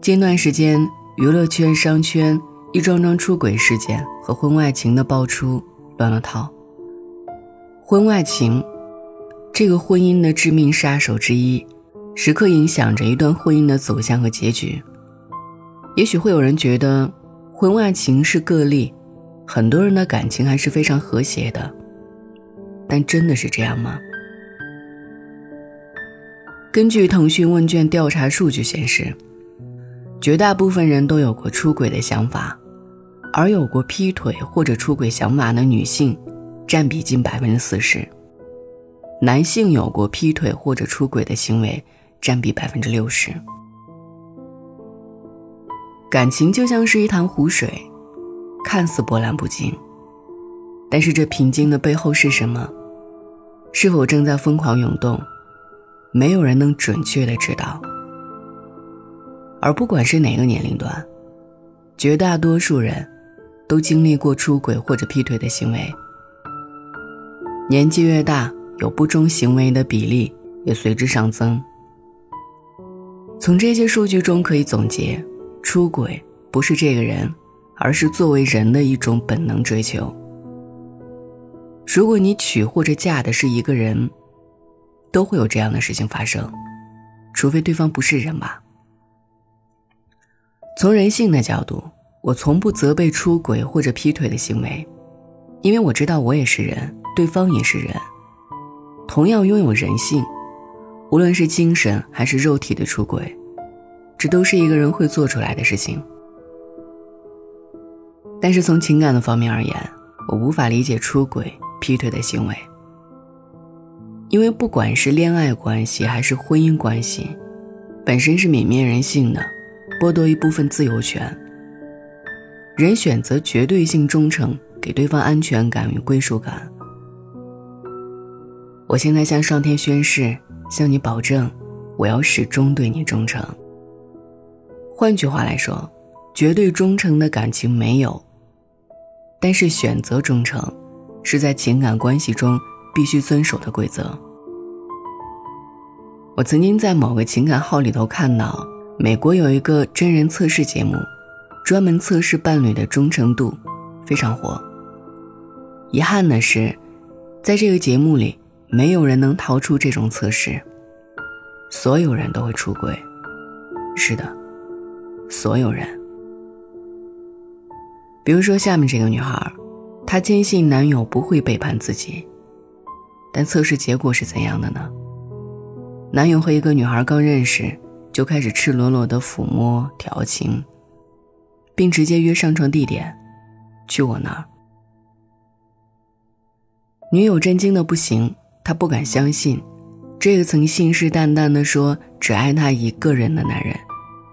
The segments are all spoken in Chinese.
近段时间，娱乐圈、商圈一桩桩出轨事件和婚外情的爆出，乱了套。婚外情，这个婚姻的致命杀手之一，时刻影响着一段婚姻的走向和结局。也许会有人觉得，婚外情是个例，很多人的感情还是非常和谐的。但真的是这样吗？根据腾讯问卷调查数据显示。绝大部分人都有过出轨的想法，而有过劈腿或者出轨想法的女性，占比近百分之四十。男性有过劈腿或者出轨的行为，占比百分之六十。感情就像是一潭湖水，看似波澜不惊，但是这平静的背后是什么？是否正在疯狂涌动？没有人能准确的知道。而不管是哪个年龄段，绝大多数人，都经历过出轨或者劈腿的行为。年纪越大，有不忠行为的比例也随之上增。从这些数据中可以总结，出轨不是这个人，而是作为人的一种本能追求。如果你娶或者嫁的是一个人，都会有这样的事情发生，除非对方不是人吧。从人性的角度，我从不责备出轨或者劈腿的行为，因为我知道我也是人，对方也是人，同样拥有人性。无论是精神还是肉体的出轨，这都是一个人会做出来的事情。但是从情感的方面而言，我无法理解出轨、劈腿的行为，因为不管是恋爱关系还是婚姻关系，本身是泯灭人性的。剥夺一部分自由权，人选择绝对性忠诚，给对方安全感与归属感。我现在向上天宣誓，向你保证，我要始终对你忠诚。换句话来说，绝对忠诚的感情没有，但是选择忠诚，是在情感关系中必须遵守的规则。我曾经在某个情感号里头看到。美国有一个真人测试节目，专门测试伴侣的忠诚度，非常火。遗憾的是，在这个节目里，没有人能逃出这种测试。所有人都会出轨，是的，所有人。比如说下面这个女孩，她坚信男友不会背叛自己，但测试结果是怎样的呢？男友和一个女孩刚认识。就开始赤裸裸的抚摸、调情，并直接约上床地点，去我那儿。女友震惊的不行，她不敢相信，这个曾信誓旦旦的说只爱她一个人的男人，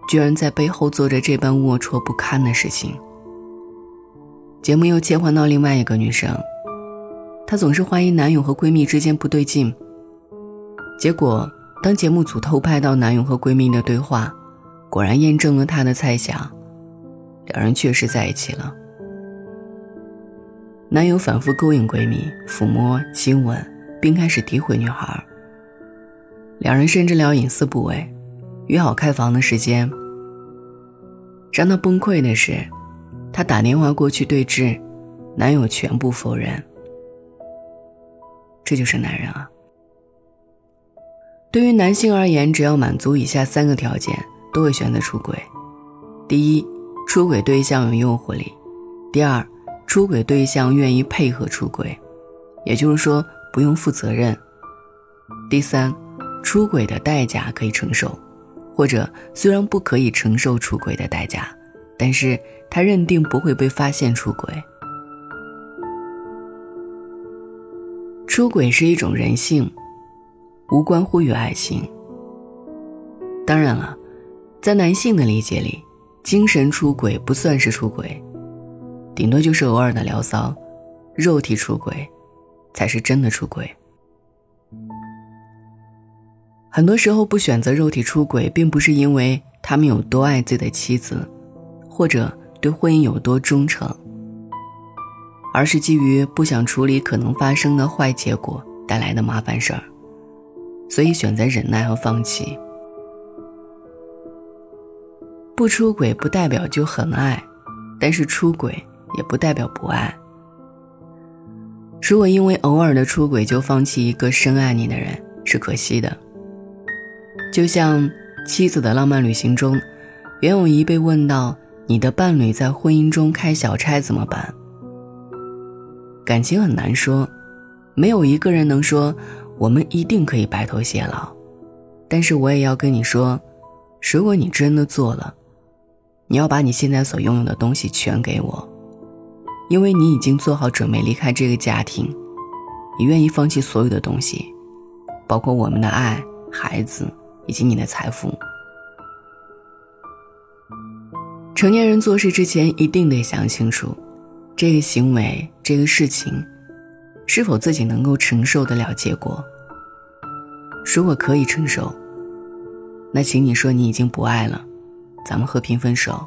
居然在背后做着这般龌龊不堪的事情。节目又切换到另外一个女生，她总是怀疑男友和闺蜜之间不对劲，结果。当节目组偷拍到男友和闺蜜的对话，果然验证了她的猜想，两人确实在一起了。男友反复勾引闺蜜，抚摸、亲吻，并开始诋毁女孩。两人甚至聊隐私部位，约好开房的时间。让她崩溃的是，她打电话过去对峙，男友全部否认。这就是男人啊！对于男性而言，只要满足以下三个条件，都会选择出轨：第一，出轨对象有诱惑力；第二，出轨对象愿意配合出轨，也就是说不用负责任；第三，出轨的代价可以承受，或者虽然不可以承受出轨的代价，但是他认定不会被发现出轨。出轨是一种人性。无关乎于爱情。当然了，在男性的理解里，精神出轨不算是出轨，顶多就是偶尔的聊骚；肉体出轨，才是真的出轨。很多时候不选择肉体出轨，并不是因为他们有多爱自己的妻子，或者对婚姻有多忠诚，而是基于不想处理可能发生的坏结果带来的麻烦事儿。所以选择忍耐和放弃。不出轨不代表就很爱，但是出轨也不代表不爱。如果因为偶尔的出轨就放弃一个深爱你的人，是可惜的。就像《妻子的浪漫旅行》中，袁咏仪被问到：“你的伴侣在婚姻中开小差怎么办？”感情很难说，没有一个人能说我们一定可以白头偕老。但是我也要跟你说，如果你真的做了，你要把你现在所拥有的东西全给我，因为你已经做好准备离开这个家庭，你愿意放弃所有的东西，包括我们的爱、孩子以及你的财富。成年人做事之前一定得想清楚，这个行为、这个事情，是否自己能够承受得了结果。如果可以承受，那请你说你已经不爱了。咱们和平分手。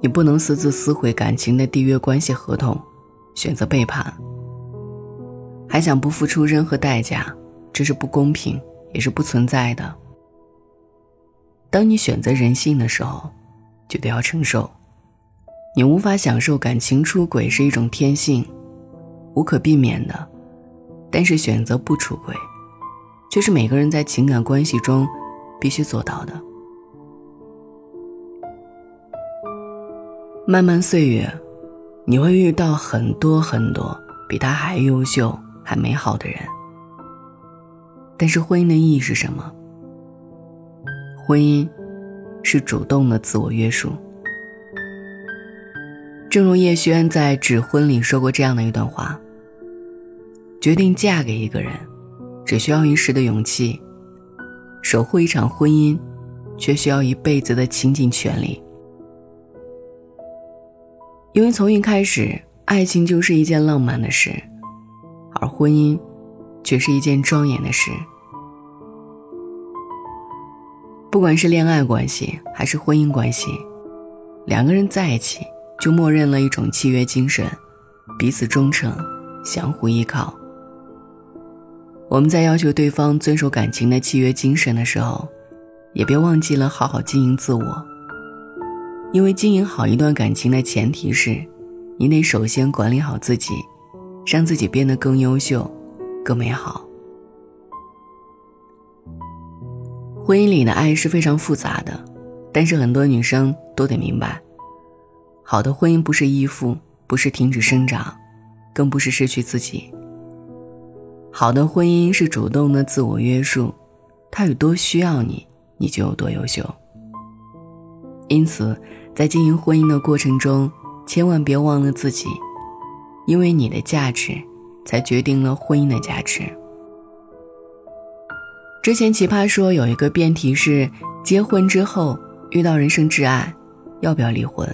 你不能私自撕毁感情的缔约关系合同，选择背叛，还想不付出任何代价，这是不公平，也是不存在的。当你选择人性的时候，就得要承受。你无法享受感情出轨是一种天性，无可避免的，但是选择不出轨，却是每个人在情感关系中必须做到的。漫漫岁月，你会遇到很多很多比他还优秀、还美好的人。但是婚姻的意义是什么？婚姻是主动的自我约束。正如叶轩在《指婚》里说过这样的一段话：决定嫁给一个人，只需要一时的勇气；守护一场婚姻，却需要一辈子的倾尽全力。因为从一开始，爱情就是一件浪漫的事，而婚姻，却是一件庄严的事。不管是恋爱关系还是婚姻关系，两个人在一起就默认了一种契约精神，彼此忠诚，相互依靠。我们在要求对方遵守感情的契约精神的时候，也别忘记了好好经营自我。因为经营好一段感情的前提是，你得首先管理好自己，让自己变得更优秀、更美好。婚姻里的爱是非常复杂的，但是很多女生都得明白，好的婚姻不是依附，不是停止生长，更不是失去自己。好的婚姻是主动的自我约束，他有多需要你，你就有多优秀。因此。在经营婚姻的过程中，千万别忘了自己，因为你的价值，才决定了婚姻的价值。之前奇葩说有一个辩题是：结婚之后遇到人生挚爱，要不要离婚？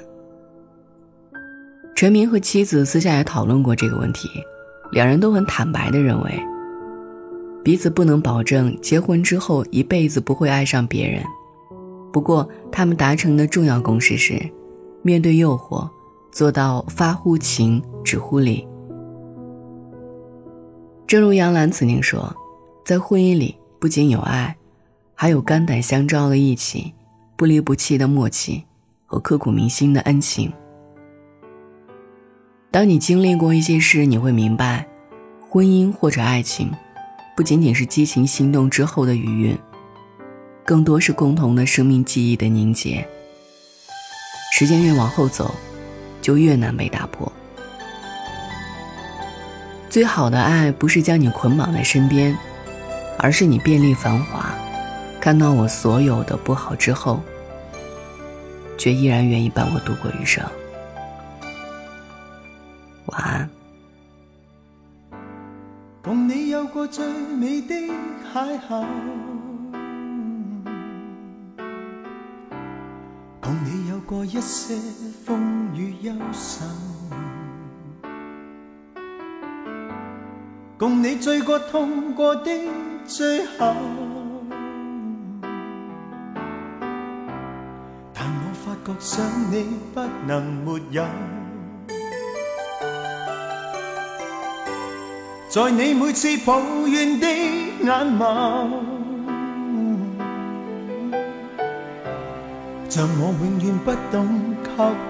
陈明和妻子私下也讨论过这个问题，两人都很坦白的认为，彼此不能保证结婚之后一辈子不会爱上别人。不过，他们达成的重要共识是，面对诱惑，做到发乎情，止乎礼。正如杨澜曾经说，在婚姻里不仅有爱，还有肝胆相照的义气，不离不弃的默契，和刻骨铭心的恩情。当你经历过一些事，你会明白，婚姻或者爱情，不仅仅是激情心动之后的余韵。更多是共同的生命记忆的凝结。时间越往后走，就越难被打破。最好的爱不是将你捆绑在身边，而是你遍历繁华，看到我所有的不好之后，却依然愿意伴我度过余生。晚安。共你有过最美的邂逅。共你有过一些风雨忧愁，共你醉过痛过的最后，但我发觉想你不能没有。在你每次抱怨的眼眸，像我永远不懂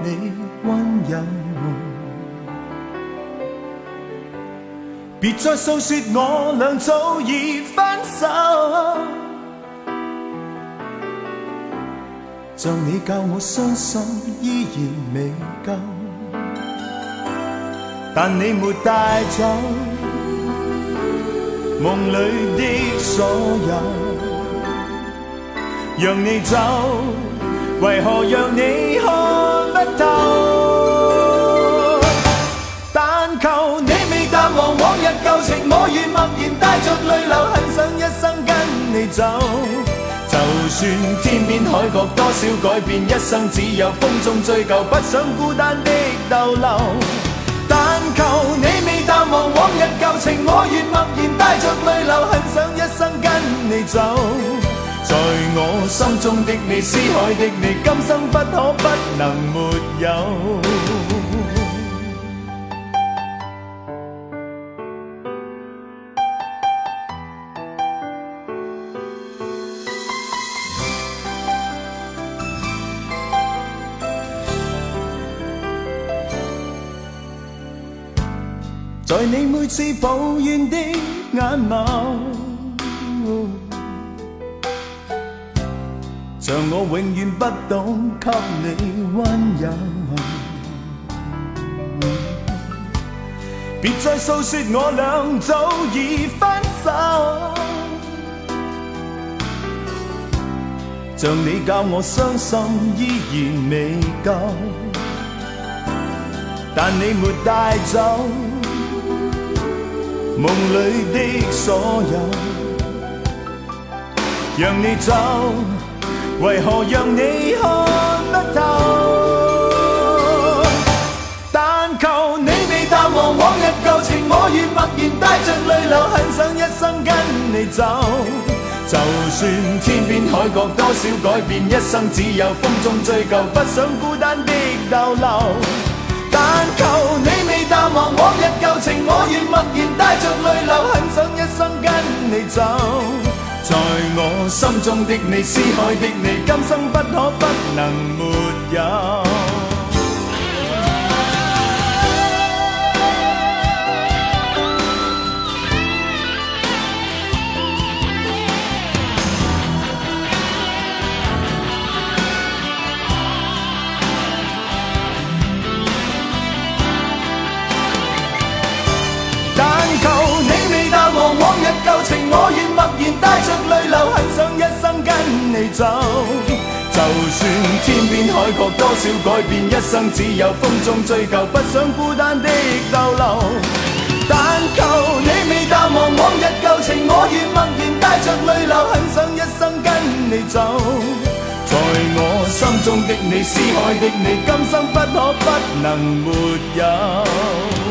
给你温柔。别再诉说我俩早已分手，像你教我伤心依然未够，但你没带走梦里的所有，让你走，为何让你看不透？但求你未淡忘往日旧情，我愿默然带着泪流，很想一生跟你走。就算天边海角多少改变，一生只有风中追究，不想孤单的逗留。望往日旧情，我愿默然带着泪流，很想一生跟你走。在我心中的你，思海的你，今生不可不能没有。在你每次抱怨的眼眸，像我永远不懂给你温柔。别再诉说我俩早已分手，像你教我伤心依然未够，但你没带走。梦里的所有，让你走，为何让你看不透？但求你未淡忘往日旧情，我愿默然带着泪流，很想一生跟你走。就算天边海角多少改变，一生只有风中追究，不想孤单的逗留。但求你未淡忘往日旧情，我愿默然带着泪流，很想一生跟你走。在我心中的你，思海的你，今生不可不能没有。很想一生跟你走。就算天边海角多少改变，一生只有风中追究，不想孤单的逗留。但求你未淡忘往日旧情，我愿默然带着泪流，很想一生跟你走。在我心中的你，思海的你，今生不可不能没有。